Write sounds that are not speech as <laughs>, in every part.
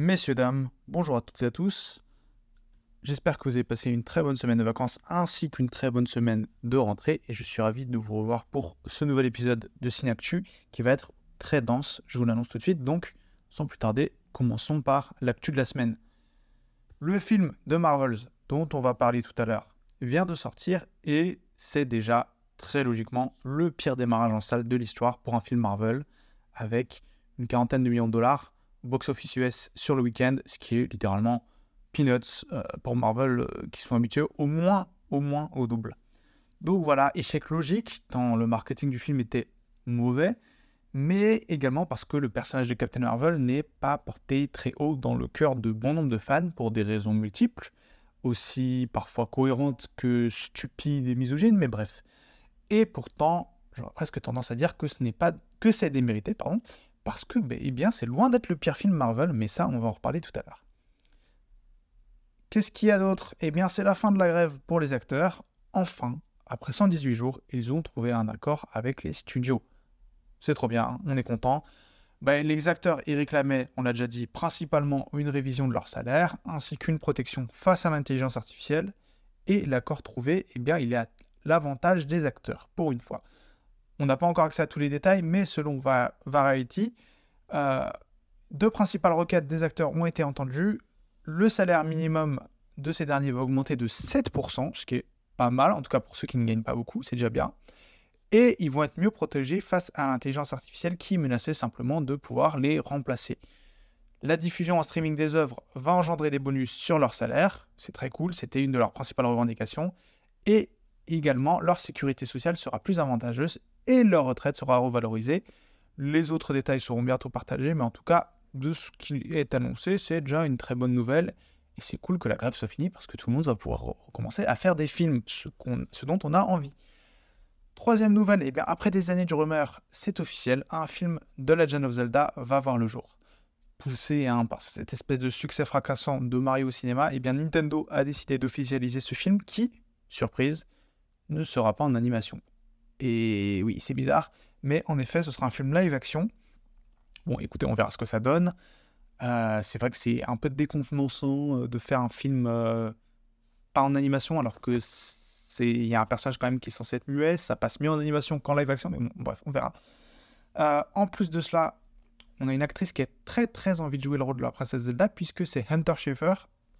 Messieurs, dames, bonjour à toutes et à tous. J'espère que vous avez passé une très bonne semaine de vacances ainsi qu'une très bonne semaine de rentrée et je suis ravi de vous revoir pour ce nouvel épisode de Cinactu qui va être très dense, je vous l'annonce tout de suite. Donc, sans plus tarder, commençons par l'actu de la semaine. Le film de Marvels dont on va parler tout à l'heure vient de sortir et c'est déjà très logiquement le pire démarrage en salle de l'histoire pour un film Marvel avec une quarantaine de millions de dollars box-office US sur le week-end, ce qui est littéralement peanuts euh, pour Marvel euh, qui sont habitués au moins, au moins au double. Donc voilà, échec logique, tant le marketing du film était mauvais, mais également parce que le personnage de Captain Marvel n'est pas porté très haut dans le cœur de bon nombre de fans pour des raisons multiples, aussi parfois cohérentes que stupides et misogynes, mais bref. Et pourtant, j'aurais presque tendance à dire que ce n'est pas que c'est démérité, pardon, parce que ben, eh bien, c'est loin d'être le pire film Marvel, mais ça, on va en reparler tout à l'heure. Qu'est-ce qu'il y a d'autre? Eh bien, c'est la fin de la grève pour les acteurs. Enfin, après 118 jours, ils ont trouvé un accord avec les studios. C'est trop bien, hein, on est content. Ben, les acteurs y réclamaient, on l'a déjà dit, principalement une révision de leur salaire, ainsi qu'une protection face à l'intelligence artificielle. Et l'accord trouvé, eh bien, il est à l'avantage des acteurs, pour une fois. On n'a pas encore accès à tous les détails, mais selon Variety, euh, deux principales requêtes des acteurs ont été entendues. Le salaire minimum de ces derniers va augmenter de 7%, ce qui est pas mal, en tout cas pour ceux qui ne gagnent pas beaucoup, c'est déjà bien. Et ils vont être mieux protégés face à l'intelligence artificielle qui menaçait simplement de pouvoir les remplacer. La diffusion en streaming des œuvres va engendrer des bonus sur leur salaire, c'est très cool, c'était une de leurs principales revendications. Et également, leur sécurité sociale sera plus avantageuse et leur retraite sera revalorisée. Les autres détails seront bientôt partagés, mais en tout cas, de ce qui est annoncé, c'est déjà une très bonne nouvelle. Et c'est cool que la grève soit finie parce que tout le monde va pouvoir recommencer à faire des films, ce, dont on a envie. Troisième nouvelle, et eh bien après des années de rumeurs, c'est officiel, un film de Legend of Zelda va voir le jour. Poussé hein, par cette espèce de succès fracassant de Mario au cinéma, et eh bien Nintendo a décidé d'officialiser ce film qui, surprise, ne sera pas en animation. Et oui, c'est bizarre, mais en effet, ce sera un film live action. Bon, écoutez, on verra ce que ça donne. Euh, c'est vrai que c'est un peu décontenançant euh, de faire un film euh, pas en animation, alors que c'est il y a un personnage quand même qui est censé être muet, ça passe mieux en animation qu'en live action, mais bon, bref, on verra. en plus de cela, on a une actrice qui a très très envie de jouer le rôle de la princesse Zelda, puisque c'est Hunter Schafer,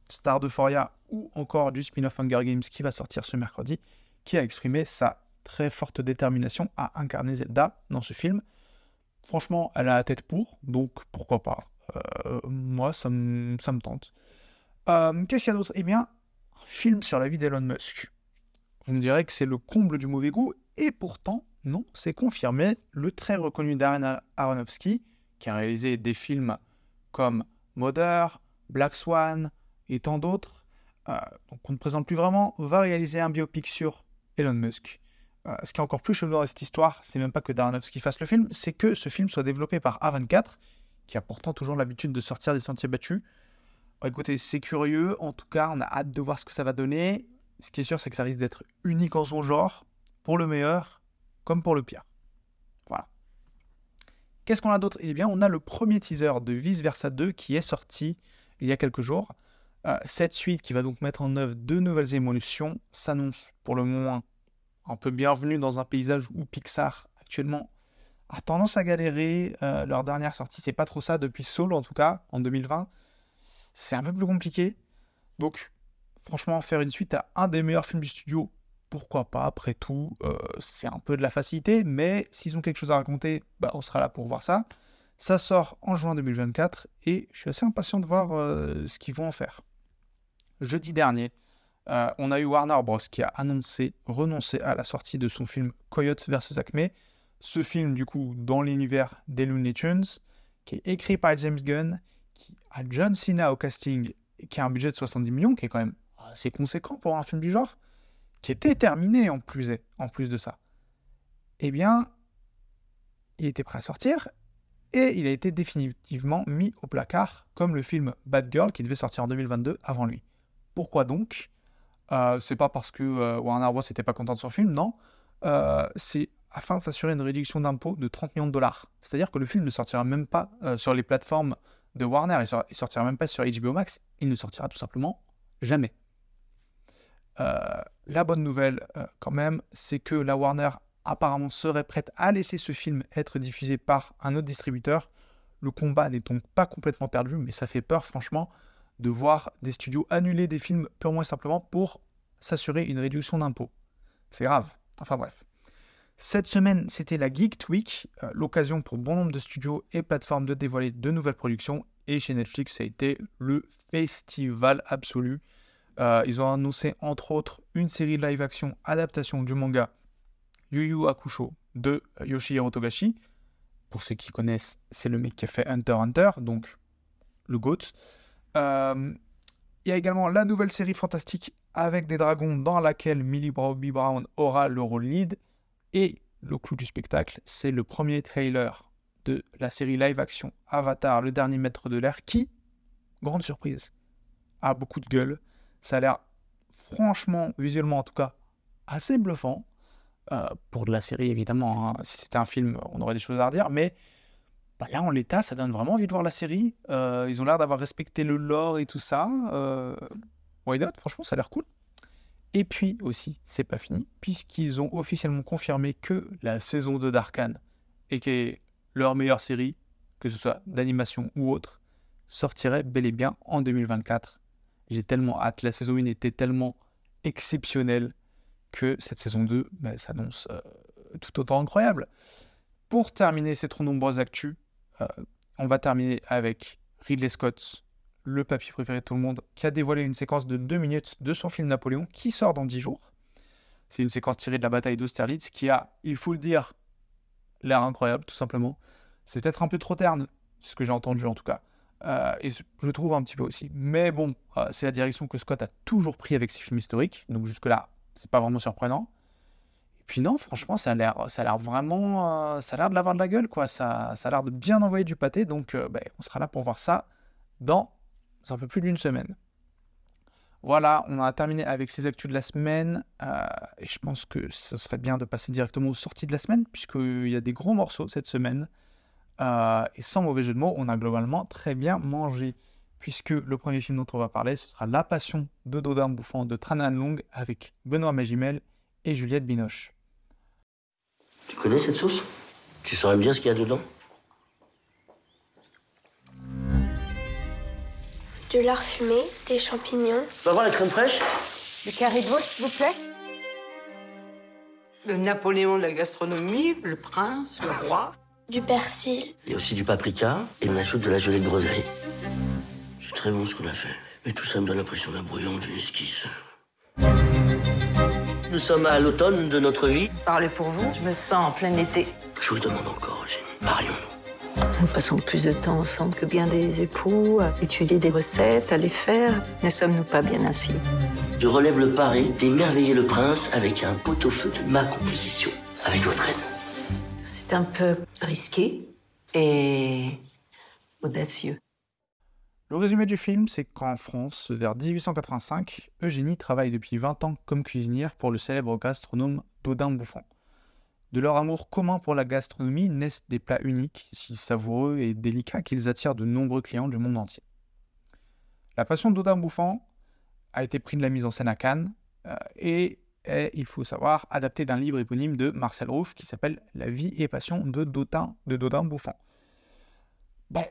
star de Foria ou encore du spin-off Hunger Games qui va sortir ce mercredi, qui a exprimé sa très forte détermination à incarner Zelda dans ce film. Franchement, elle a la tête pour, donc pourquoi pas. Euh, moi, ça me, tente. Euh, qu'est-ce qu'il y a d'autre? Eh bien, un film sur la vie d'Elon Musk. Vous me direz que c'est le comble du mauvais goût, et pourtant, non, c'est confirmé. Le très reconnu Darren Aronofsky, qui a réalisé des films comme Mother, Black Swan et tant d'autres, euh, donc on ne présente plus vraiment, va réaliser un biopic sur Elon Musk. Euh, ce qui est encore plus chelou dans cette histoire, c'est même pas que Darnowski fasse le film, c'est que ce film soit développé par A24, qui a pourtant toujours l'habitude de sortir des sentiers battus. écoutez, c'est curieux, en tout cas, on a hâte de voir ce que ça va donner. Ce qui est sûr, c'est que ça risque d'être unique en son genre, pour le meilleur comme pour le pire. Voilà. Qu'est-ce qu'on a d'autre? Eh bien, on a le premier teaser de Vice Versa 2 qui est sorti il y a quelques jours. Euh, cette suite qui va donc mettre en œuvre deux nouvelles émotions s'annonce pour le moins un peu bienvenue dans un paysage où Pixar actuellement a tendance à galérer. Euh, leur dernière sortie, c'est pas trop ça depuis Soul en tout cas, en 2020. C'est un peu plus compliqué. Donc, franchement, faire une suite à un des meilleurs films du studio, pourquoi pas Après tout, euh, c'est un peu de la facilité, mais s'ils ont quelque chose à raconter, bah, on sera là pour voir ça. Ça sort en juin 2024 et je suis assez impatient de voir euh, ce qu'ils vont en faire. Jeudi dernier, euh, on a eu Warner Bros. qui a annoncé renoncer à la sortie de son film Coyote vs. Acme. Ce film, du coup, dans l'univers des Looney Tunes, qui est écrit par James Gunn, qui a John Cena au casting, qui a un budget de 70 millions, qui est quand même assez conséquent pour un film du genre, qui était terminé en plus, en plus de ça. Eh bien, il était prêt à sortir, et il a été définitivement mis au placard, comme le film Bad Girl, qui devait sortir en 2022 avant lui. Pourquoi donc euh, c'est pas parce que euh, Warner Bros. n'était pas content de son film, non. Euh, c'est afin de s'assurer une réduction d'impôt de 30 millions de dollars. C'est-à-dire que le film ne sortira même pas sur les plateformes de Warner. Il, ne sortira même pas sur HBO Max. Il ne sortira tout simplement jamais. La bonne nouvelle, quand même, c'est que la Warner apparemment serait prête à laisser ce film être diffusé par un autre distributeur. Le combat n'est donc pas complètement perdu, mais ça fait peur, franchement, de voir des studios annuler des films purement et simplement pour s'assurer une réduction d'impôts. C'est grave. Enfin bref. Cette semaine, c'était la Geek Week, euh, l'occasion pour bon nombre de studios et plateformes de dévoiler de nouvelles productions. Et chez Netflix, ça a été le festival absolu. Euh, ils ont annoncé entre autres une série live-action adaptation du manga Yu Yu Hakusho de Yoshihiro Togashi. Pour ceux qui connaissent, c'est le mec qui a fait Hunter Hunter, donc le GOAT. Euh, il y a également la nouvelle série fantastique avec des dragons dans laquelle Millie Bobby Brown aura le rôle lead. Et le clou du spectacle, c'est le premier trailer de la série live-action Avatar, le dernier maître de l'air, qui, grande surprise, a beaucoup de gueule. Ça a l'air franchement, visuellement en tout cas, assez bluffant. Euh, pour de la série, évidemment. Hein. Si c'était un film, on aurait des choses à redire. Mais bah, là, en l'état, ça donne vraiment envie de voir la série. Euh, ils ont l'air d'avoir respecté le lore et tout ça. Euh, why not? Franchement, ça a l'air cool. Et puis aussi, c'est pas fini, puisqu'ils ont officiellement confirmé que la saison 2 d'Arkane, et qui est leur meilleure série, que ce soit d'animation ou autre, sortirait bel et bien en 2024. J'ai tellement hâte, la saison 1 était tellement exceptionnelle que cette saison 2 bah, s'annonce euh, tout autant incroyable. Pour terminer ces trop nombreuses actus, on va terminer avec Ridley Scott, le papier préféré de tout le monde, qui a dévoilé une séquence de 2 minutes de son film Napoléon, qui sort dans 10 jours. C'est une séquence tirée de la bataille d'Austerlitz, qui a, il faut le dire, l'air incroyable, tout simplement. C'est peut-être un peu trop terne, ce que j'ai entendu en tout cas. Euh, et je trouve un petit peu aussi. Mais bon, c'est la direction que Scott a toujours pris avec ses films historiques. Donc jusque-là, c'est pas vraiment surprenant. Puis non, franchement, ça a l'air, ça a l'air vraiment, euh, ça a l'air de l'avoir de la gueule, quoi. Ça, ça a l'air de bien envoyer du pâté. Donc, euh, ben, on sera là pour voir ça dans un peu plus d'une semaine. Voilà, on a terminé avec ces actus de la semaine. Euh, et je pense que ce serait bien de passer directement aux sorties de la semaine, puisqu'il y a des gros morceaux cette semaine. et sans mauvais jeu de mots, on a globalement très bien mangé puisque le premier film dont on va parler, ce sera La Passion de Dodin Bouffant de Tranan Long avec Benoît Magimel et Juliette Binoche. Tu connais cette sauce? Tu saurais bien ce qu'il y a dedans? Du lard fumé, des champignons. Tu vas voir la crème fraîche? Du carré de veau, s'il vous plaît Le Napoléon de la gastronomie, le prince, le roi. Du persil. Il y a aussi du paprika et on ajoute de la gelée de groseille très bon ce qu'on a fait. Mais tout ça me donne l'impression d'un brouillon, d'une esquisse. Nous sommes à l'automne de notre vie. Parlez pour vous, je me sens en plein été. Je vous le demande encore, Eugénie. Marions-nous. Nous passons plus de temps ensemble que bien des époux, à étudier des recettes, à les faire. Ne sommes-nous pas bien ainsi? Je relève le pari d'émerveiller le prince avec un pot-au-feu de ma composition, avec votre aide. C'est un peu risqué et audacieux. Le résumé du film, c'est qu'en France, vers 1885, Eugénie travaille depuis 20 ans comme cuisinière pour le célèbre gastronome Dodin Bouffant. De leur amour commun pour la gastronomie naissent des plats uniques, si savoureux et délicats qu'ils attirent de nombreux clients du monde entier. La passion Dodin Bouffant a été prise de la mise en scène à Cannes euh, et est, il faut savoir, adaptée d'un livre éponyme de Marcel Rouff qui s'appelle La vie et passion de Dodin, de Dodin Bouffant. Ben,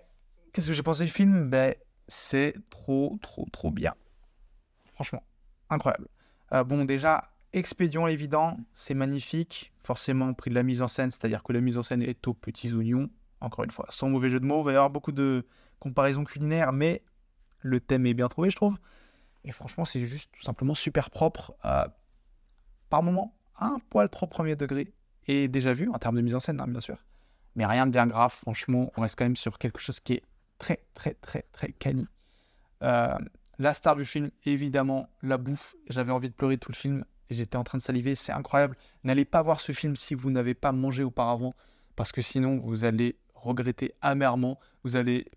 qu'est-ce que j'ai pensé du film? Ben, c'est trop, trop, trop bien. Franchement, incroyable. Euh, bon, déjà, Expédion évident, c'est magnifique. Forcément, pris de la mise en scène, c'est-à-dire que la mise en scène est aux petits oignons. Encore une fois, sans mauvais jeu de mots, il va y avoir beaucoup de comparaisons culinaires, mais le thème est bien trouvé, je trouve. Et franchement, c'est juste tout simplement super propre. Euh, par moment, un poil trop premier degré. Et déjà vu en termes de mise en scène, hein, bien sûr. Mais rien de bien grave, franchement, on reste quand même sur quelque chose qui est très, très, très, très cani. Euh, la star du film, évidemment, la bouffe. J'avais envie de pleurer tout le film. J'étais en train de saliver, c'est incroyable. N'allez pas voir ce film si vous n'avez pas mangé auparavant, parce que sinon vous allez regretter amèrement. Vous allez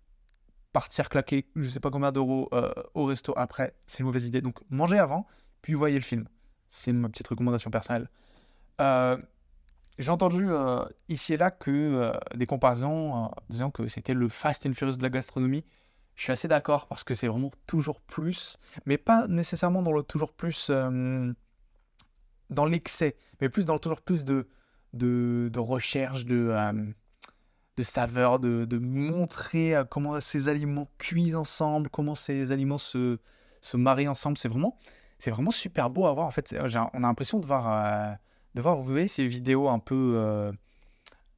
partir claquer, je ne sais pas combien d'euros euh, au resto après. C'est une mauvaise idée. Donc mangez avant, puis voyez le film. C'est ma petite recommandation personnelle. Euh, j'ai entendu euh, ici et là que euh, des comparaisons euh, disant que c'était le Fast and Furious de la gastronomie. Je suis assez d'accord parce que c'est vraiment toujours plus, mais pas nécessairement dans le toujours plus euh, dans l'excès, mais plus dans le toujours plus de, de, recherche, de, de saveur, de, de montrer comment ces aliments cuisent ensemble, comment ces aliments se, se marient ensemble. C'est vraiment, c'est vraiment super beau à voir. En fait, on a l'impression de voir, de voir, vous voyez, ces vidéos un peu, euh,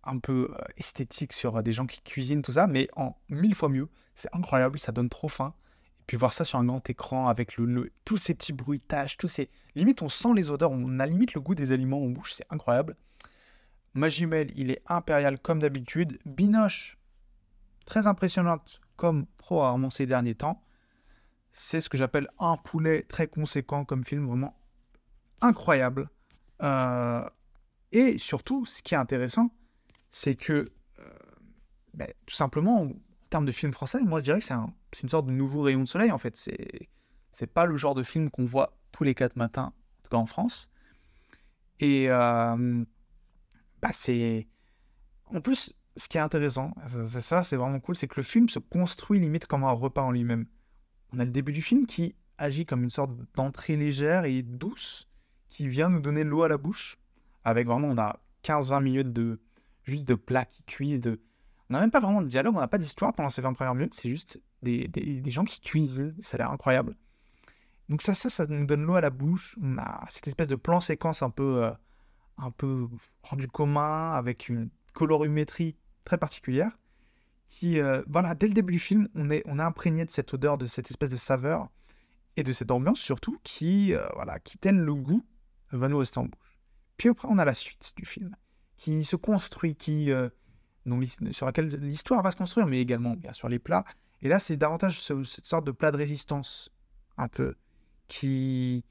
un peu euh, esthétiques sur euh, des gens qui cuisinent, tout ça, mais en mille fois mieux. C'est incroyable, ça donne trop faim. Et puis voir ça sur un grand écran avec le, tous ces petits bruitages, tous ces... Limite, on sent les odeurs, on a limite le goût des aliments en bouche, c'est incroyable. Magimel, il est impérial comme d'habitude. Binoche, très impressionnante comme trop rarement ces derniers temps. C'est ce que j'appelle un poulet très conséquent comme film, vraiment incroyable. Euh, et surtout, ce qui est intéressant, c'est que, euh, ben, tout simplement, en termes de film français, moi je dirais que c'est un- c'est une sorte de nouveau rayon de soleil en fait. C'est c'est pas le genre de film qu'on voit tous les quatre matins, en tout cas en France. Et euh, bah, c'est. En plus, ce qui est intéressant, c'est ça, c'est vraiment cool, c'est que le film se construit limite comme un repas en lui-même. On a le début du film qui agit comme une sorte d'entrée légère et douce qui vient nous donner l'eau à la bouche. Avec vraiment, on a 15-20 minutes de juste de plats qui cuisent. De... On n'a même pas vraiment de dialogue, on n'a pas d'histoire pendant ces 20 premières minutes, c'est juste des, des, gens qui cuisinent. Ça a l'air incroyable. Donc ça, ça, ça nous donne l'eau à la bouche. On a cette espèce de plan séquence un peu, euh, un peu hors du commun, avec une colorimétrie très particulière. Qui, euh, voilà, dès le début du film, on est, on est imprégné de cette odeur, de cette espèce de saveur et de cette ambiance surtout qui, euh, voilà, qui le goût, va nous rester en bouche. Puis après, on a la suite du film qui se construit, qui, euh, sur laquelle l'histoire va se construire, mais également, bien sûr, les plats. Et là, c'est davantage ce- cette sorte de plat de résistance, un peu, qui,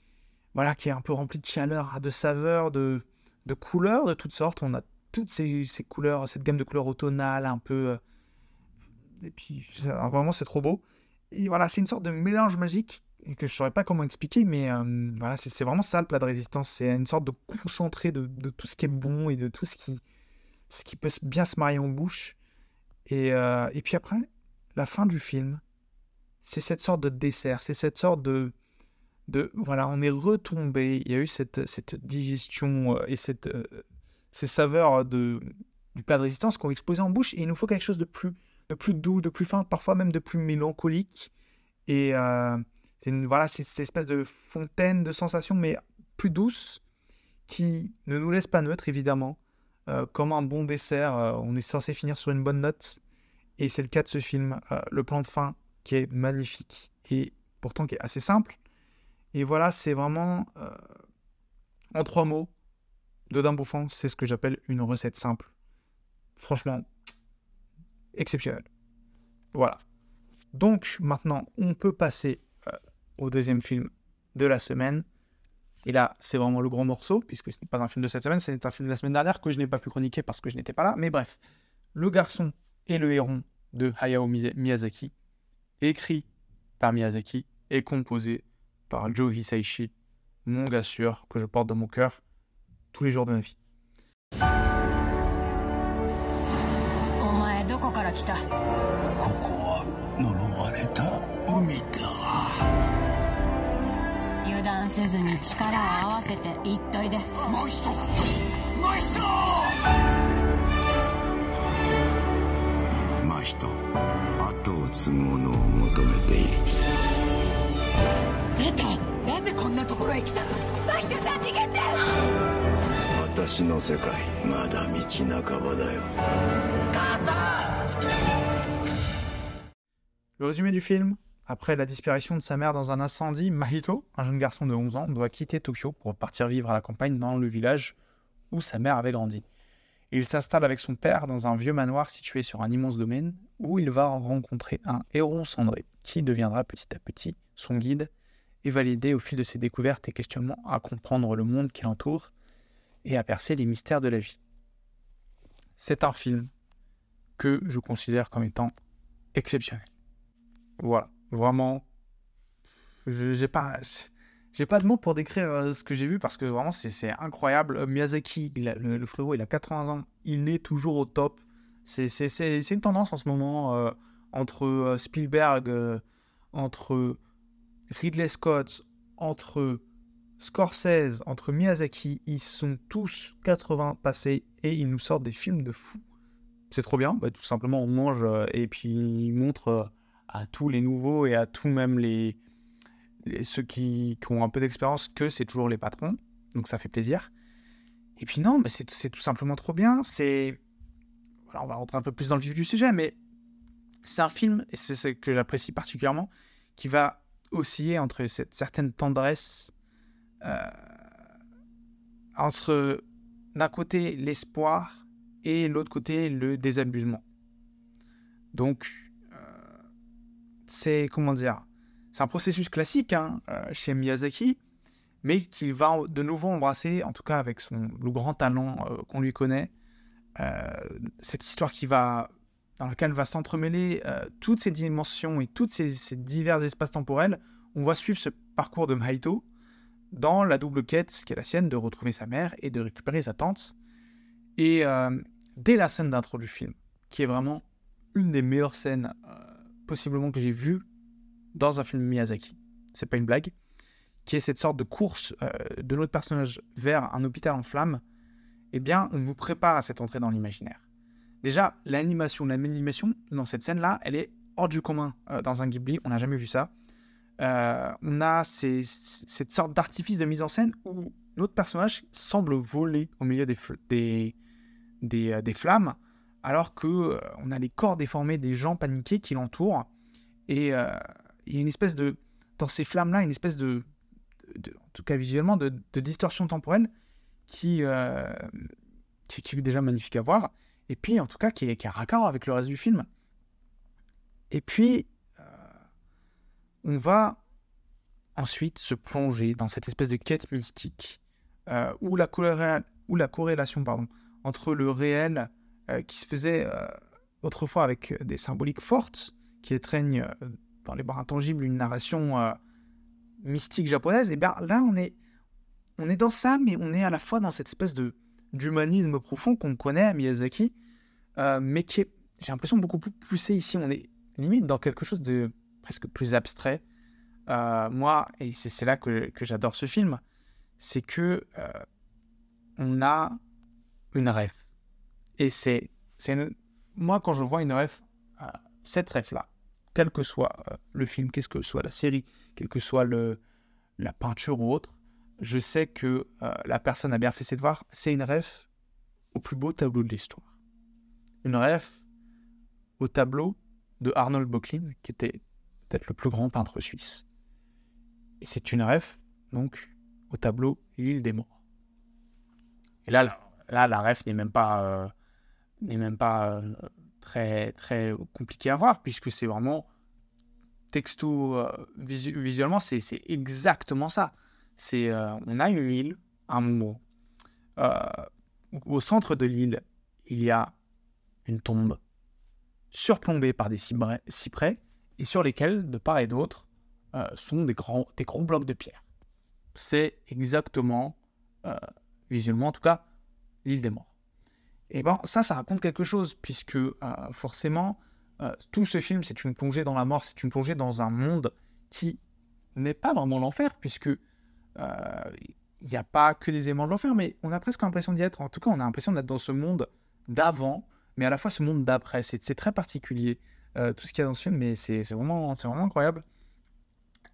voilà, qui est un peu rempli de chaleur, de saveurs, de, de couleurs de toutes sortes. On a toutes ces, ces couleurs, cette gamme de couleurs automnales, un peu. euh, et puis, vraiment, c'est trop beau. Et voilà, c'est une sorte de mélange magique que je ne saurais pas comment expliquer, mais euh, voilà, c'est vraiment ça le plat de résistance. C'est une sorte de concentré de, de tout ce qui est bon et de tout ce qui, ce qui peut bien se marier en bouche. Et, euh, et puis après, la fin du film, c'est cette sorte de dessert, c'est cette sorte de, de... Voilà, on est retombé, il y a eu cette, cette digestion euh, et cette, ces saveurs de, du plat de résistance qu'on explosé en bouche, et il nous faut quelque chose de plus, de plus doux, de plus fin, parfois même de plus mélancolique. Et c'est une- voilà, c'est cette espèce de fontaine de sensations, mais plus douce, qui ne nous laisse pas neutre, évidemment. Euh, comme un bon dessert, euh, on est censé finir sur une bonne note. Et c'est le cas de ce film. Euh, le plan de fin qui est magnifique et pourtant qui est assez simple. Et voilà, c'est vraiment, en trois mots, Dodin Bouffant, c'est ce que j'appelle une recette simple. Franchement, exceptionnel. Voilà. Donc maintenant, on peut passer au deuxième film de la semaine. Et là, c'est vraiment le gros morceau, puisque ce n'est pas un film de cette semaine, c'est un film de la semaine dernière que je n'ai pas pu chroniquer parce que je n'étais pas là. Mais bref, Le garçon et le héron de Hayao Miya- Miyazaki, écrit par Miyazaki et composé par Joe Hisaishi, mon gars sûr que je porte dans mon cœur tous les jours de ma vie. お前どこから来たここは呪われた海だ 油断せずに力を合わせて言っといで。マヒトマヒトマヒト後を継ぐ者を求めているなぜこんなところへ来たのマヒトさん逃げて私の世界まだ道半ばだよ Le résumé du film Après la disparition de sa mère dans un incendie, Mahito, un jeune garçon de 11 ans, doit quitter Tokyo pour partir vivre à la campagne dans le village où sa mère avait grandi. Il s'installe avec son père dans un vieux manoir situé sur un immense domaine où il va rencontrer un héron cendré qui deviendra petit à petit son guide et va l'aider au fil de ses découvertes et questionnements à comprendre le monde qui l'entoure et à percer les mystères de la vie. C'est un film que je considère comme étant exceptionnel. Voilà, vraiment, j'ai pas, j'ai pas de mots pour décrire euh, ce que j'ai vu parce que vraiment c'est incroyable. Euh, Miyazaki, le, le frérot, il a 80 ans, il est toujours au top. C'est une tendance en ce moment euh, entre Spielberg, entre Ridley Scott, entre Scorsese, entre Miyazaki, ils sont tous 80 passés et ils nous sortent des films de fous. C'est trop bien, bah, tout simplement on mange et puis ils montrent à tous les nouveaux et à tous même les, ceux qui, ont un peu d'expérience que c'est toujours les patrons, donc ça fait plaisir. Et puis non, mais c'est tout simplement trop bien. C'est voilà, on va rentrer un peu plus dans le vif du sujet, mais c'est un film et c'est ce que j'apprécie particulièrement qui va osciller entre cette certaine tendresse euh, entre d'un côté l'espoir et l'autre côté le désabusement. Donc c'est comment dire, c'est un processus classique hein, euh, chez Miyazaki, mais qu'il va de nouveau embrasser, en tout cas avec son, le grand talent euh, qu'on lui connaît, euh, cette histoire qui va, dans laquelle va s'entremêler toutes ces dimensions et tous ces, ces divers espaces temporels. On va suivre ce parcours de Maito dans la double quête qui est la sienne de retrouver sa mère et de récupérer sa tante. Et dès la scène d'intro du film, qui est vraiment une des meilleures scènes possiblement que j'ai vues dans un film Miyazaki, c'est pas une blague, qui est cette sorte de course euh, de notre personnage vers un hôpital en flammes, eh bien, on nous prépare à cette entrée dans l'imaginaire. Déjà, l'animation, l'animation dans cette scène-là, elle est hors du commun euh, dans un Ghibli, on n'a jamais vu ça. Euh, on a ces- cette sorte d'artifice de mise en scène où notre personnage semble voler au milieu des flammes, alors que euh, on a les corps déformés des gens paniqués qui l'entourent. Et euh, il y a une espèce de. Dans ces flammes-là, une espèce de. en tout cas visuellement, de, distorsion temporelle qui, euh, qui, est déjà magnifique à voir. Et puis, en tout cas, qui est, qui est raccord avec le reste du film. Et puis, on va ensuite se plonger dans cette espèce de quête mystique où, la où la corrélation pardon, entre le réel qui se faisait euh, autrefois avec des symboliques fortes qui étreignent euh, dans les bras intangibles une narration euh, mystique japonaise, et bien là on est, on est dans ça, mais on est à la fois dans cette espèce de d'humanisme profond qu'on connaît à Miyazaki, euh, mais qui est, j'ai l'impression, beaucoup plus poussé ici. On est limite dans quelque chose de presque plus abstrait. Euh, moi, et c'est là que, que j'adore ce film, c'est que euh, on a une ref. Et c'est, c'est moi quand je vois une ref, euh, cette ref là, quel que soit euh, le film, qu'est-ce que soit la série, quelle que soit le, la peinture ou autre, je sais que euh, la personne a bien fait ses devoirs. C'est une ref au plus beau tableau de l'histoire. Une ref au tableau de Arnold Böcklin, qui était peut-être le plus grand peintre suisse. Et c'est une ref, donc, au tableau L'île des morts. Et là, là, la ref n'est même pas, n'est même pas euh, très, très compliqué à voir, puisque c'est vraiment texto, euh, visu- visuellement, c'est exactement ça. C'est, euh, on a une île, un moment. Au centre de l'île, il y a une tombe surplombée par des cyprès, cyprès et sur lesquels, de part et d'autre, sont des, grands, des gros blocs de pierre. C'est exactement, visuellement en tout cas, l'île des morts. Et bon, ça, ça raconte quelque chose, puisque euh, forcément, euh, tout ce film, c'est une plongée dans la mort, c'est une plongée dans un monde qui n'est pas vraiment l'enfer, puisque euh, il n'y a pas que des aimants de l'enfer, mais on a presque l'impression d'y être. En tout cas, on a l'impression d'être dans ce monde d'avant, mais à la fois ce monde d'après. C'est très particulier, euh, tout ce qu'il y a dans ce film, mais c'est vraiment, vraiment incroyable.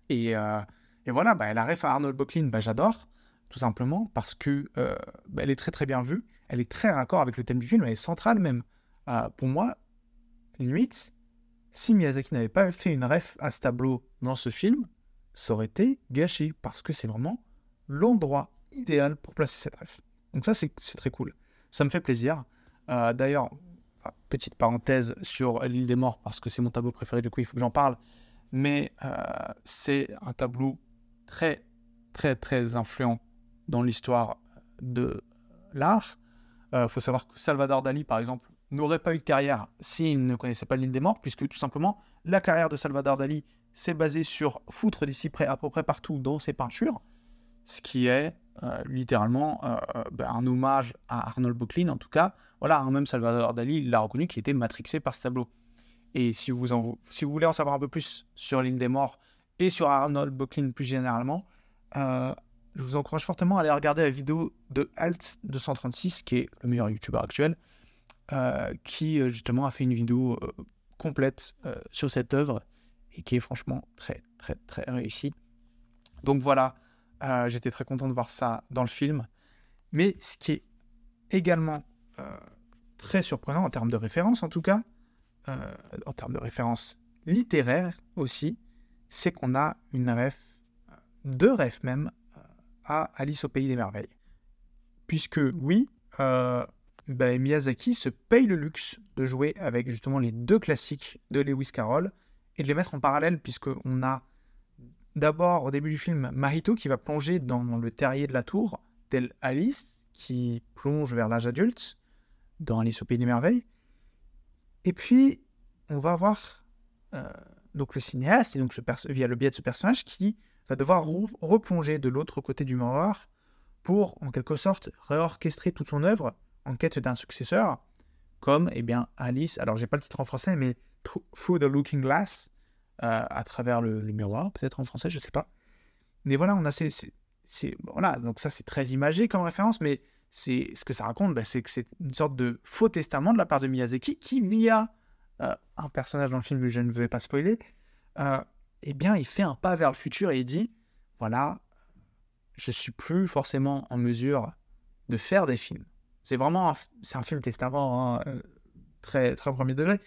Et, euh, voilà, bah, la ref à Arnold Böcklin, bah, j'adore, tout simplement, parce que euh, bah, elle est très très bien vue, elle est très raccord avec le thème du film, elle est centrale même. Euh, pour moi, limite, si Miyazaki n'avait pas fait une ref à ce tableau dans ce film, ça aurait été gâché, parce que c'est vraiment l'endroit idéal pour placer cette ref. Donc ça, c'est très cool. Ça me fait plaisir. Euh, D'ailleurs, petite parenthèse sur l'île des morts, parce que c'est mon tableau préféré, du coup, il faut que j'en parle. Mais c'est un tableau très, très, très influent dans l'histoire de l'art. Il faut savoir que Salvador Dali, par exemple, n'aurait pas eu de carrière s'il ne connaissait pas l'île des morts, puisque tout simplement, la carrière de Salvador Dali s'est basée sur foutre des cyprès à peu près partout dans ses peintures. ce qui est euh, littéralement euh, euh, ben, un hommage à Arnold Böcklin, en tout cas. Voilà, hein, même Salvador Dali l'a reconnu, qui était matrixé par ce tableau. Et si vous, en- si vous voulez en savoir un peu plus sur l'île des morts et sur Arnold Böcklin plus généralement, euh, je vous encourage fortement à aller regarder la vidéo de Alt236, qui est le meilleur youtubeur actuel, euh, qui euh, justement a fait une vidéo euh, complète sur cette œuvre et qui est franchement très très très réussie. Donc voilà, j'étais très content de voir ça dans le film. Mais ce qui est également très surprenant en termes de référence, en tout cas, en termes de référence littéraire aussi, c'est qu'on a une ref, deux refs même, à Alice au Pays des Merveilles. Puisque, oui, euh, ben, Miyazaki se paye le luxe de jouer avec justement les deux classiques de Lewis Carroll et de les mettre en parallèle, puisqu'on a d'abord au début du film Mahito qui va plonger dans le terrier de la tour, telle Alice qui plonge vers l'âge adulte dans Alice au Pays des Merveilles. Et puis, on va avoir euh, donc le cinéaste, et donc via le biais de ce personnage, qui va devoir re- replonger de l'autre côté du miroir pour, en quelque sorte, réorchestrer toute son œuvre en quête d'un successeur, comme eh bien, Alice, alors j'ai pas le titre en français, mais Through the Looking Glass, euh, à travers le, miroir, peut-être en français, je sais pas. Mais voilà, on a ces- voilà, donc ça c'est très imagé comme référence, mais c'est ce que ça raconte, bah, c'est que c'est une sorte de faux testament de la part de Miyazaki qui, via euh, un personnage dans le film que je ne vais pas spoiler, euh, eh bien, il fait un pas vers le futur et il dit, voilà, je suis plus forcément en mesure de faire des films. C'est vraiment, c'est un film testament hein, euh, très, très premier degré.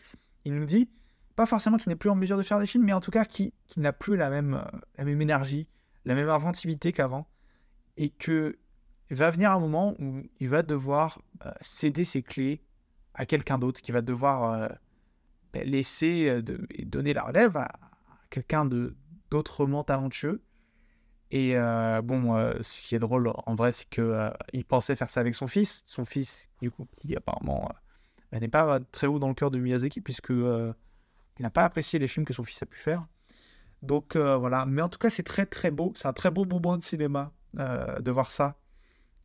Il nous dit, pas forcément qu'il n'est plus en mesure de faire des films, mais en tout cas qu'il n'a plus la même, euh, la même énergie, la même inventivité qu'avant, et que va venir un moment où il va devoir euh, céder ses clés à quelqu'un d'autre, qui va devoir ben, laisser de- et donner la relève à quelqu'un de d'autrement talentueux. Et euh, bon, ce qui est drôle en vrai, c'est que euh, il pensait faire ça avec son fils, son fils, du coup, qui apparemment euh, n'est pas très haut dans le cœur de Miyazaki, puisque euh, il n'a pas apprécié les films que son fils a pu faire. Donc voilà, mais en tout cas, c'est très très beau, c'est un très beau moment de cinéma de voir ça.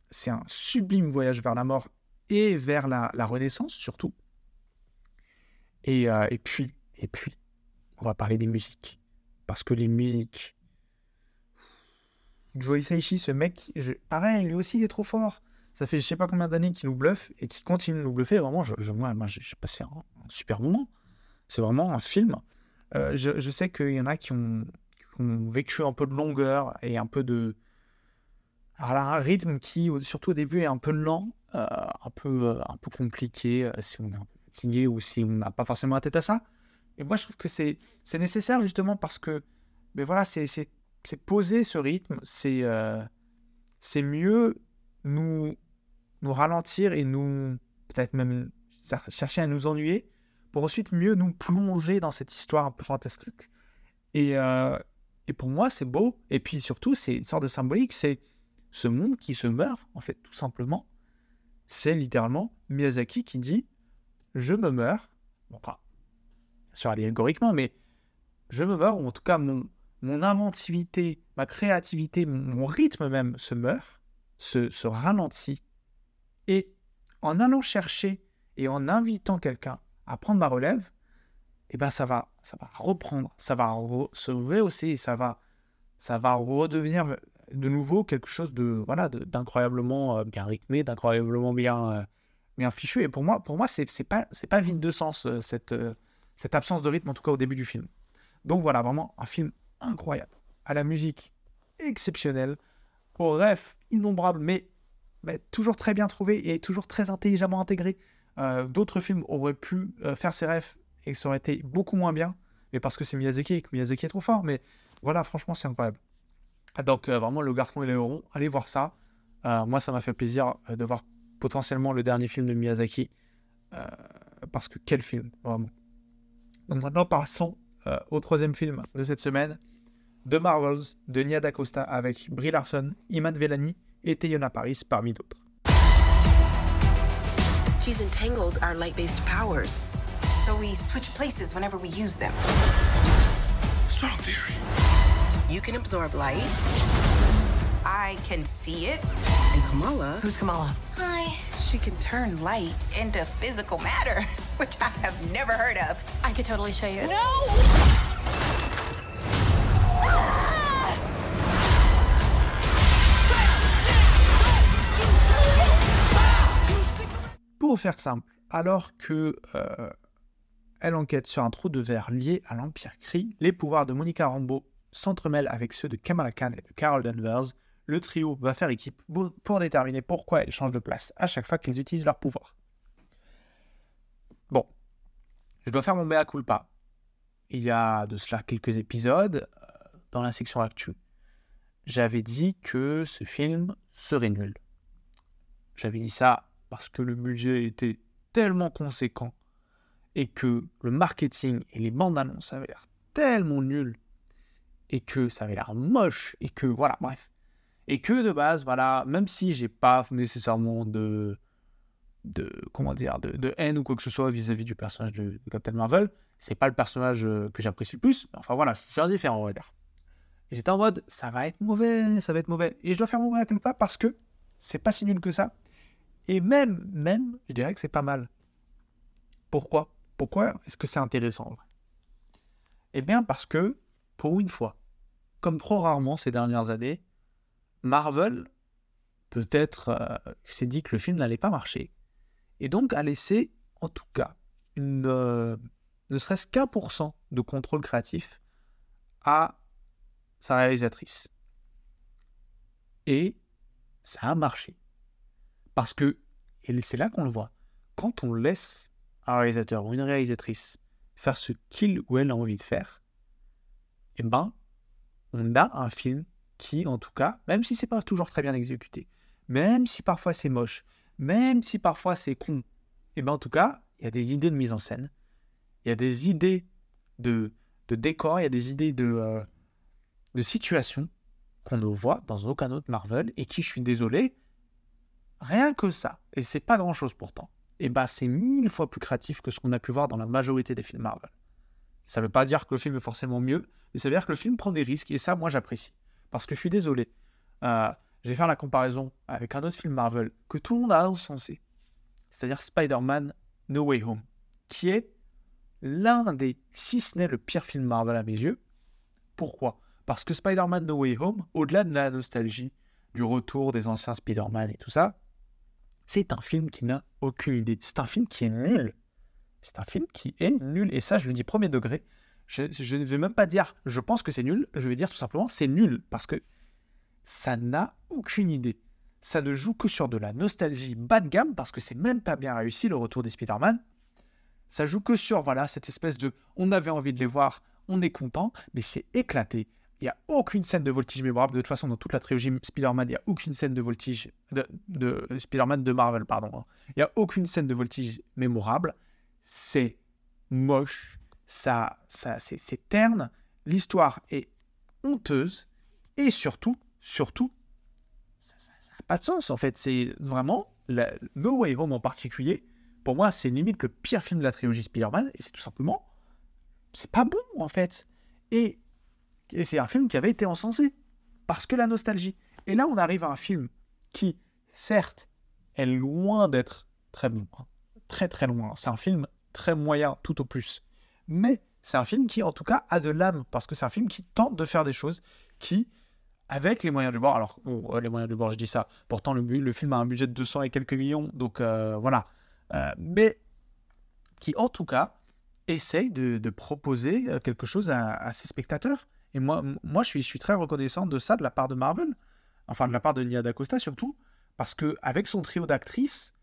C'est un sublime voyage vers la mort et vers la, la renaissance surtout. Et, et puis, et puis, on va parler des musiques. Parce que les musiques. Joe Hisaishi, ce mec, pareil, lui aussi, il est trop fort. Ça fait je sais pas combien d'années qu'il nous bluffe et qu'il continue de nous bluffer. Vraiment, je, moi, moi j'ai passé un, super moment. C'est vraiment un film. Euh, je, sais qu'il y en a qui ont, vécu un peu de longueur et un peu de. Alors un rythme qui, surtout au début, est un peu lent, euh, un, peu, euh, un peu compliqué si on est un peu fatigué ou si on n'a pas forcément la tête à ça. Et moi, je trouve que c'est nécessaire justement parce que, mais voilà, c'est poser ce rythme, c'est euh, mieux nous, ralentir et nous, peut-être même chercher à nous ennuyer pour ensuite mieux nous plonger dans cette histoire un peu fantastique. Et, euh, et pour moi, c'est beau. Et puis surtout, c'est une sorte de symbolique, c'est ce monde qui se meurt, en fait, tout simplement. C'est littéralement Miyazaki qui dit Je me meurs. Enfin, sûr, allégoriquement, mais je me meurs, ou en tout cas, mon, mon inventivité, ma créativité, mon, rythme même se meurt, se, se ralentit. Et en allant chercher et en invitant quelqu'un à prendre ma relève, eh ben ça va, ça va reprendre, ça va se rehausser, ça va, ça va redevenir de nouveau quelque chose de voilà d'incroyablement euh, bien rythmé, d'incroyablement bien euh, bien fichu. Et pour moi, pour moi, c'est pas c'est pas vide de sens euh, cette cette absence de rythme en tout cas au début du film. Donc voilà, vraiment un film incroyable, à la musique exceptionnelle, aux rêves innombrables, mais, toujours très bien trouvé et toujours très intelligemment intégré. Euh, D'autres films auraient pu euh, faire ces rêves et ça aurait été beaucoup moins bien, mais parce que c'est Miyazaki et que Miyazaki est trop fort. Mais voilà, franchement, c'est incroyable. Donc euh, vraiment, Le Garçon et les Héron, allez voir ça. Moi, ça m'a fait plaisir de voir potentiellement le dernier film de Miyazaki, parce que quel film, vraiment. Donc maintenant, passons euh, au troisième film de cette semaine, The Marvels de Nia DaCosta avec Brie Larson, Iman Vellani et Teyona Paris parmi d'autres. She's entangled our light based powers. So we switch places whenever we use them. Strong theory. You can absorb light. I can see it. And Kamala? Who's Kamala? Hi. She can turn light into physical matter, <laughs> which I have never heard of. I could totally show you. Pour faire simple, alors que euh, elle enquête sur un trou de verre lié à l'Empire Kree, les pouvoirs de Monica Rambeau s'entremêlent avec ceux de Kamala Khan et de Carol Danvers. Le trio va faire équipe pour déterminer pourquoi elles changent de place à chaque fois qu'ils utilisent leurs pouvoirs. Bon, je dois faire mon mea culpa. Il y a de cela quelques épisodes, euh, dans la section actu, j'avais dit que ce film serait nul. J'avais dit ça parce que le budget était tellement conséquent et que le marketing et les bandes annonces avaient l'air tellement nuls et que ça avait l'air moche et que voilà, bref. Et que de base, voilà, même si j'ai pas nécessairement de de comment dire de, haine ou quoi que ce soit vis-à-vis du personnage de, Captain Marvel, c'est pas le personnage euh, que j'apprécie le plus. Enfin voilà, c'est indifférent, on va dire. J'étais en mode, ça va être mauvais, ça va être mauvais. Et je dois faire mon mea culpa parce que c'est pas si nul que ça. Et même, même, je dirais que c'est pas mal. Pourquoi? Pourquoi est-ce que c'est intéressant en vrai? Eh bien parce que, pour une fois, comme trop rarement ces dernières années, Marvel, peut-être, euh, s'est dit que le film n'allait pas marcher. Et donc a laissé, en tout cas, euh, ne serait-ce qu'un pour cent de contrôle créatif à sa réalisatrice. Et ça a marché. Parce que, et c'est là qu'on le voit, quand on laisse un réalisateur ou une réalisatrice faire ce qu'il ou elle a envie de faire, eh ben, on a un film qui, en tout cas, même si c'est pas toujours très bien exécuté, même si parfois c'est moche, même si parfois c'est con, eh ben, en tout cas, il y a des idées de mise en scène, il y a des idées de, de décor, il y a des idées de, euh, de situations qu'on ne voit dans aucun autre Marvel et qui, je suis désolé, rien que ça, et c'est pas grand chose pourtant, et bah c'est mille fois plus créatif que ce qu'on a pu voir dans la majorité des films Marvel. Ça veut pas dire que le film est forcément mieux, mais ça veut dire que le film prend des risques, et ça, moi, j'apprécie. Parce que je suis désolé, euh, je vais faire la comparaison avec un autre film Marvel que tout le monde a encensé, c'est-à-dire Spider-Man No Way Home, qui est l'un des, si ce n'est le pire film Marvel à mes yeux. Pourquoi? Parce que Spider-Man No Way Home, au-delà de la nostalgie, du retour des anciens Spider-Man et tout ça, c'est un film qui n'a aucune idée. C'est un film qui est nul. C'est un film qui est nul. Et ça, je le dis premier degré. Je, ne vais même pas dire je pense que c'est nul. Je vais dire tout simplement c'est nul. Parce que ça n'a aucune idée. Ça ne joue que sur de la nostalgie bas de gamme. Parce que c'est même pas bien réussi le retour des Spider-Man. Ça joue que sur voilà cette espèce de on avait envie de les voir, on est content, mais c'est éclaté. Il n'y a aucune scène de voltige mémorable. De toute façon, dans toute la trilogie Spider-Man, il n'y a aucune scène de voltige. De, de Spider-Man de Marvel, pardon. hein. Il n'y a aucune scène de voltige mémorable. C'est moche. Ça, ça, c'est, terne. L'histoire est honteuse. Et surtout, surtout, ça n'a pas de sens. En fait, c'est vraiment. no Way Home en particulier, pour moi, c'est limite le pire film de la trilogie Spider-Man. Et c'est tout simplement. C'est pas bon, en fait. Et et c'est un film qui avait été encensé. Parce que la nostalgie. Et là, on arrive à un film qui, certes, est loin d'être très bon. hein. Très, très loin. C'est un film très moyen, tout au plus. Mais c'est un film qui, en tout cas, a de l'âme. Parce que c'est un film qui tente de faire des choses qui, avec les moyens du bord, alors, bon, euh, les moyens du bord, je dis ça. Pourtant, le, film a un budget de 200 et quelques millions. Donc, euh, voilà. Euh, mais qui, en tout cas, essaye de, proposer quelque chose à, ses spectateurs. Et moi, moi je, suis, je suis très reconnaissant de ça de la part de Marvel, enfin de la part de Nia DaCosta surtout, parce que avec son trio d'actrices,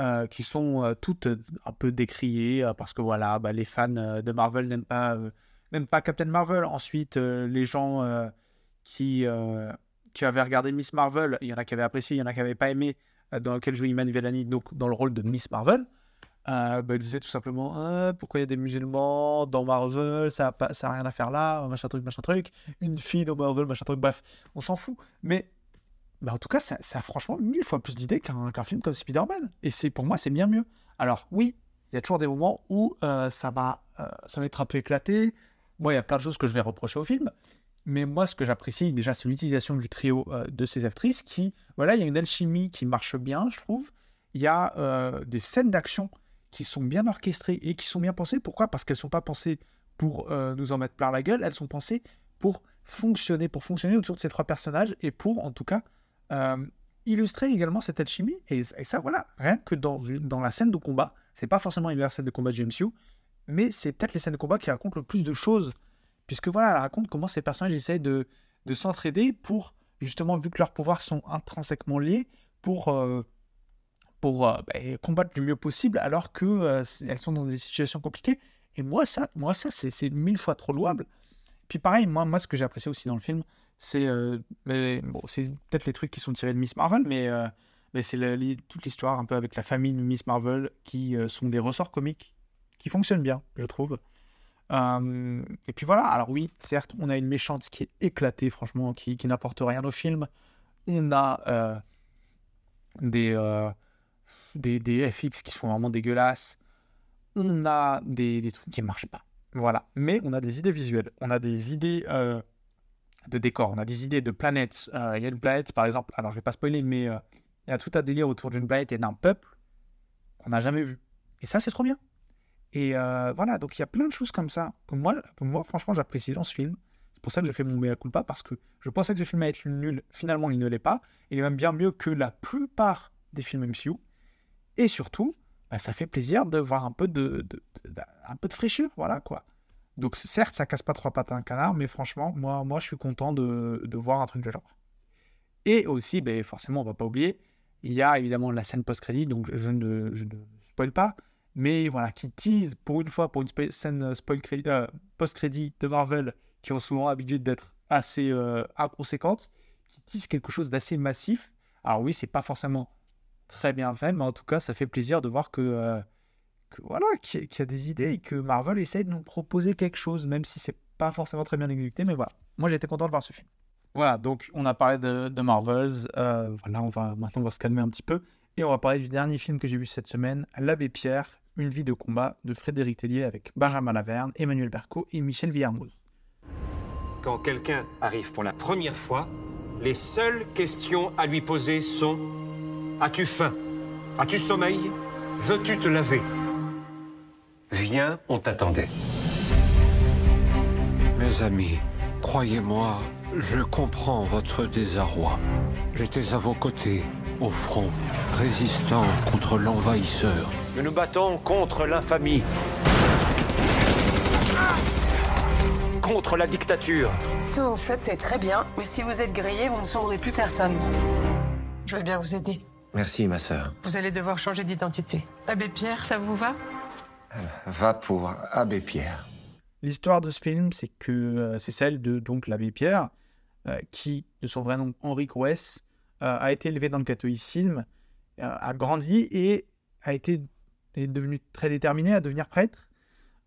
euh, qui sont euh, toutes euh, un peu décriées, parce que voilà, bah, les fans de Marvel n'aiment pas, n'aiment pas Captain Marvel. Ensuite, les gens qui, qui avaient regardé Miss Marvel, il y en a qui avaient apprécié, il y en a qui n'avaient pas aimé, dans lequel joue Iman Vellani, donc dans le rôle de Miss Marvel. Euh, bah, tout simplement Ah, pourquoi il y a des musulmans dans Marvel, ça n'a rien à faire là, machin truc, machin truc, une fille dans Marvel, machin truc, bref, on s'en fout. Mais bah, en tout cas, ça, a franchement mille fois plus d'idées qu'un qu'un film comme Spider-Man. Et pour moi, c'est bien mieux. Alors oui, il y a toujours des moments où euh, ça, va, euh, ça va être un peu éclaté. Moi, il y a plein de choses que je vais reprocher au film. Mais moi, ce que j'apprécie déjà, c'est l'utilisation du trio euh, de ces actrices qui, voilà, il y a une alchimie qui marche bien, je trouve. Il y a des scènes d'action qui sont bien orchestrées et qui sont bien pensées. Pourquoi? Parce qu'elles ne sont pas pensées pour nous en mettre plein la gueule, elles sont pensées pour fonctionner, pour fonctionner autour de ces trois personnages et pour, en tout cas, euh, illustrer également cette alchimie. Et, ça, voilà, rien que dans, dans la scène de combat, c'est pas forcément une scène de combat de MCU, mais c'est peut-être les scènes de combat qui racontent le plus de choses, puisque voilà, elle raconte comment ces personnages essayent de, de s'entraider pour, justement, vu que leurs pouvoirs sont intrinsèquement liés, pour, euh, pour euh, bah, combattre du mieux possible, alors que c'est- elles sont dans des situations compliquées. Et moi, ça, moi, ça c'est mille fois trop louable. Puis pareil, moi, moi ce que j'ai apprécié aussi dans le film, c'est euh, c'est peut-être les trucs qui sont tirés de Miss Marvel, mais, euh, c'est toute l'histoire un peu avec la famille de Miss Marvel qui euh, sont des ressorts comiques qui fonctionnent bien, je trouve. Et puis voilà, alors oui, certes, on a une méchante qui est éclatée, franchement, qui, n'apporte rien au film. On a des, des, des FX qui sont vraiment dégueulasses. On a des, des trucs qui ne marchent pas. Voilà. Mais on a des idées visuelles. On a des idées euh, de décor. On a des idées de planètes. Euh, Il y a une planète, par exemple. Alors, je vais pas spoiler, mais euh, il y a tout un délire autour d'une planète et d'un peuple qu'on n'a jamais vu. Et ça, c'est trop bien. Et voilà. Donc, il y a plein de choses comme ça que moi, que moi franchement, j'apprécie dans ce film. C'est pour ça que je fais mon mea culpa parce que je pensais que ce film allait être nul. Finalement, il ne l'est pas. Il est même bien mieux que la plupart des films MCU. Et surtout, bah, ça fait plaisir de voir un peu de, fraîcheur, voilà quoi. Donc certes, ça casse pas trois pattes à un canard, mais franchement, moi, moi je suis content de, voir un truc de genre. Et aussi, ben, forcément, on va pas oublier, il y a évidemment la scène post-crédit, donc je ne, je spoil pas, mais voilà, qui tease pour une fois, pour une scène euh, euh, post-crédit de Marvel, qui ont souvent l'habitude d'être assez euh, inconséquentes, qui tease quelque chose d'assez massif. Alors oui, c'est pas forcément très bien fait, mais en tout cas, ça fait plaisir de voir que, euh, voilà, qu'il y, a- des idées et que Marvel essaie de nous proposer quelque chose, même si c'est pas forcément très bien exécuté, mais voilà. Moi, j'étais content de voir ce film. Voilà, donc on a parlé de, Marvels. euh, voilà, on va maintenant on va se calmer un petit peu et on va parler du dernier film que j'ai vu cette semaine, L'Abbé Pierre, une vie de combat de Frédéric Tellier avec Benjamin Laverne, Emmanuel Berco et Michel Villermoz. Quand quelqu'un arrive pour la première fois, les seules questions à lui poser sont As-tu faim? As-tu sommeil? Veux-tu te laver? Viens, on t'attendait. Mes amis, croyez-moi, je comprends votre désarroi. J'étais à vos côtés, au front, résistant contre l'envahisseur. Nous nous battons contre l'infamie. Contre la dictature. Ce que vous faites, c'est très bien, mais si vous êtes grillé, vous ne sauverez plus personne. Je vais bien vous aider. Merci, ma sœur. Vous allez devoir changer d'identité. Abbé Pierre, ça vous va? Va pour Abbé Pierre. L'histoire de ce film, c'est que euh, c'est celle de donc l'abbé Pierre, euh, qui, de son vrai nom Henri Couès, euh, a été élevé dans le catholicisme, euh, a grandi et a été est devenu très déterminé à devenir prêtre.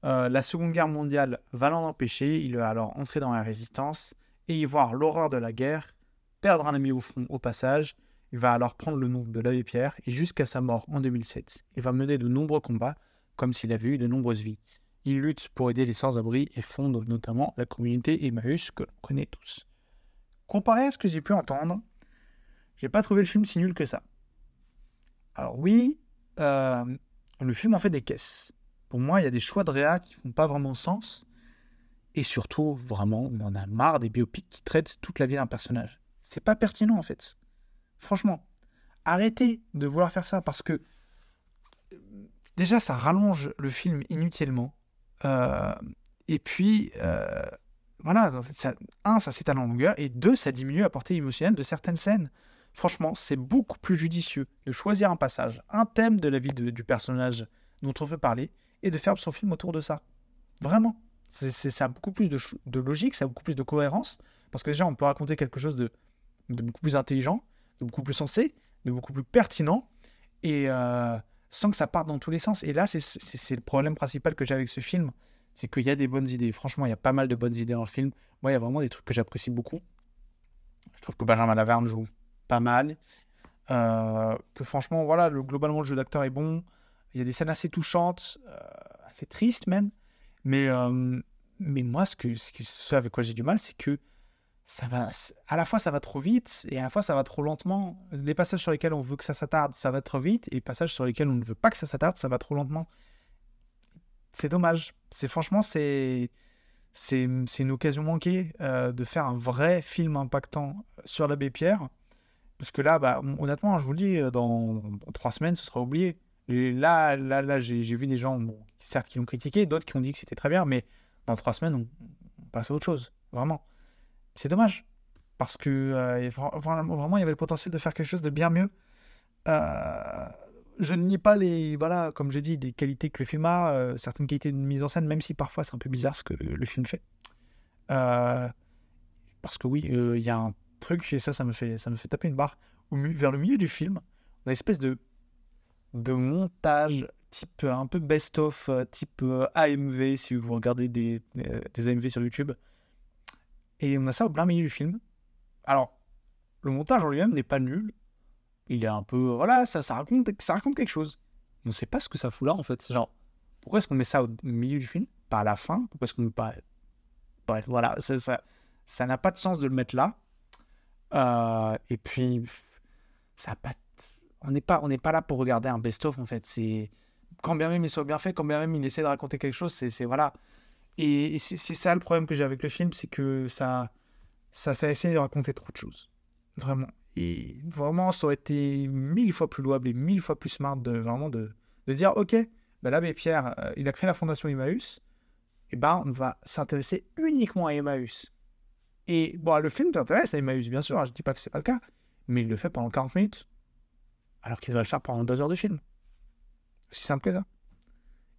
Euh, la Seconde Guerre mondiale va l'en empêcher. Il va alors entrer dans la résistance et y voir l'horreur de la guerre, perdre un ami au front au passage. Il va alors prendre le nom de l'abbé Pierre et jusqu'à sa mort en 2007, il va mener de nombreux combats comme s'il avait eu de nombreuses vies. Il lutte pour aider les sans-abri et fonde notamment la communauté Emmaüs que l'on connaît tous. Comparé à ce que j'ai pu entendre, j'ai pas trouvé le film si nul que ça. Alors oui, euh, le film en fait des caisses. Pour moi, il y a des choix de réa qui font pas vraiment sens. Et surtout, vraiment, on en a marre des biopics qui traitent toute la vie d'un personnage. C'est pas pertinent en fait. Franchement, arrêtez de vouloir faire ça parce que déjà ça rallonge le film inutilement. Euh, et puis, euh, voilà, un, ça s'étale en longueur, et deux, ça diminue la portée émotionnelle de certaines scènes. Franchement, c'est beaucoup plus judicieux de choisir un passage, un thème de la vie du personnage dont on veut parler, et de faire son film autour de ça. Vraiment. C'est, ça a beaucoup plus de, logique, ça a beaucoup plus de cohérence, parce que déjà, on peut raconter quelque chose de beaucoup plus intelligent, de beaucoup plus sensé, de beaucoup plus pertinent, et euh, sans que ça parte dans tous les sens. Et là, c'est, le problème principal que j'ai avec ce film, c'est qu'il y a des bonnes idées. Franchement, il y a pas mal de bonnes idées dans le film. Moi, il y a vraiment des trucs que j'apprécie beaucoup. Je trouve que Benjamin Laverne joue pas mal. Euh, que franchement, voilà, le, globalement, le jeu d'acteur est bon. Il y a des scènes assez touchantes, euh, assez tristes même. Mais, mais moi, ce, que- ce avec quoi j'ai du mal, c'est que ça va, à la fois ça va trop vite et à la fois ça va trop lentement. Les passages sur lesquels on veut que ça s'attarde, ça va trop vite, et les passages sur lesquels on ne veut pas que ça s'attarde, ça va trop lentement. C'est dommage. C'est franchement, c'est c'est une occasion manquée euh, de faire un vrai film impactant sur l'abbé Pierre. Parce que là, bah, honnêtement, je vous le dis, euh, dans, trois semaines, ce sera oublié. Là, là, là j'ai vu des gens, certes, qui l'ont critiqué, d'autres qui ont dit que c'était très bien, mais dans trois semaines, on, on passe à autre chose. Vraiment. C'est dommage. Parce que euh, vraiment, il y avait le potentiel de faire quelque chose de bien mieux. Euh, je ne nie pas les, voilà, comme j'ai dit, les qualités que le film a, euh, certaines qualités de mise en scène, même si parfois c'est un peu bizarre ce que le film fait. parce que oui, il y a un truc, et ça, ça me fait, ça me fait taper une barre. vers le milieu du film, on a une espèce de, de montage type un peu best-of, type AMV, si vous regardez des, des AMV sur YouTube. Et on a ça au plein milieu du film. Alors, le montage en lui-même n'est pas nul. Il est un peu. Voilà, ça, ça, raconte, ça raconte quelque chose. On ne sait pas ce que ça fout là, en fait. Genre, pourquoi est-ce qu'on met ça au milieu du film Pas à la fin? Pourquoi est-ce qu'on met pas. Bref, voilà, ça n'a ça, pas de sens de le mettre là. Euh, et puis, ça pas. On n'est pas, pas là pour regarder un best-of, en fait. Quand bien même il soit bien fait, quand bien même il essaie de raconter quelque chose, c'est. Voilà et, c'est ça le problème que j'ai avec le film, c'est que ça, ça, ça essaie de raconter trop de choses. Vraiment. Et vraiment, ça aurait été mille fois plus louable et mille fois plus smart de vraiment de, de dire, ok, ben l'abbé Pierre, euh, il a créé la fondation Emmaüs, et ben on va s'intéresser uniquement à Emmaüs. Et bon, le film t'intéresse à Emmaüs, bien sûr, hein, je dis pas que c'est pas le cas, mais il le fait pendant 40 minutes, alors qu'il va le faire pendant deux heures de film. Aussi simple que ça.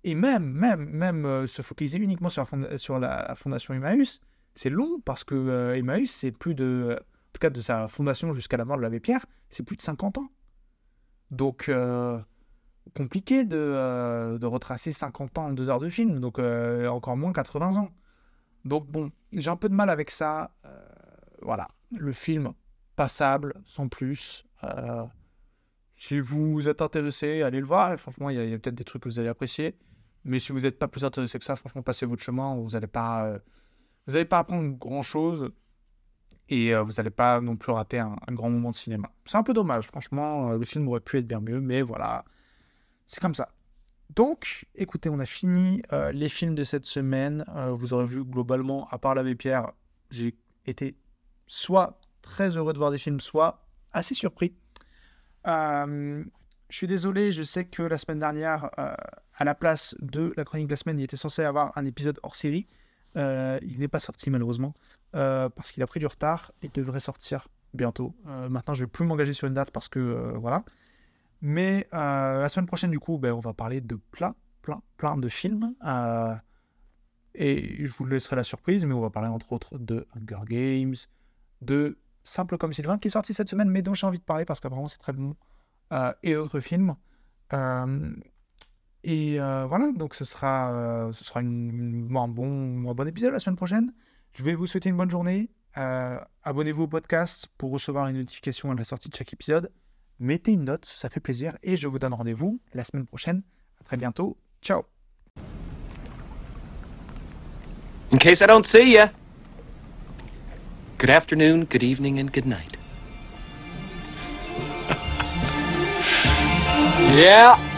Et même, même, même euh, se focaliser uniquement sur la, fondation Emmaüs, c'est long parce que euh, Emmaüs, c'est plus de. En tout cas, de sa fondation jusqu'à la mort de l'abbé Pierre, c'est plus de 50 ans. Donc, euh, compliqué de, de, retracer 50 ans en deux heures de film, donc encore moins 80 ans. Donc, bon, j'ai un peu de mal avec ça. voilà, le film passable, sans plus. si vous êtes intéressé, allez le voir. franchement, il y a peut-être des trucs que vous allez apprécier. Mais si vous n'êtes pas plus intéressé que ça, franchement, passez votre chemin. Vous n'allez pas, euh, pas apprendre grand-chose. Et euh, vous n'allez pas non plus rater un, grand moment de cinéma. C'est un peu dommage, franchement. Euh, le film aurait pu être bien mieux, mais voilà. C'est comme ça. Donc, écoutez, on a fini les films de cette semaine. vous aurez vu globalement, à part l'abbé Pierre, j'ai été soit très heureux de voir des films, soit assez surpris. Je suis désolé, je sais que la semaine dernière, euh, à la place de la chronique de la semaine, il était censé avoir un épisode hors série. Euh, il n'est pas sorti malheureusement euh, parce qu'il a pris du retard et devrait sortir bientôt. maintenant, je ne vais plus m'engager sur une date parce que voilà. Mais la semaine prochaine, du coup, ben, on va parler de plein, plein, plein de films. et je vous laisserai la surprise, mais on va parler entre autres de Hunger Games, de Simple comme Sylvain, qui est sorti cette semaine, mais dont j'ai envie de parler parce qu'apparemment c'est très bon. Euh, et d'autres films. Euh, et euh, voilà, donc ce sera, ce sera un, bon, un bon épisode la semaine prochaine. Je vais vous souhaiter une bonne journée. Abonnez-vous au podcast pour recevoir une notification à la sortie de chaque épisode. Mettez une note, ça fait plaisir. Et je vous donne rendez-vous la semaine prochaine. À très bientôt. Ciao. In case I don't see you, good afternoon, good evening, and good night. Yeah.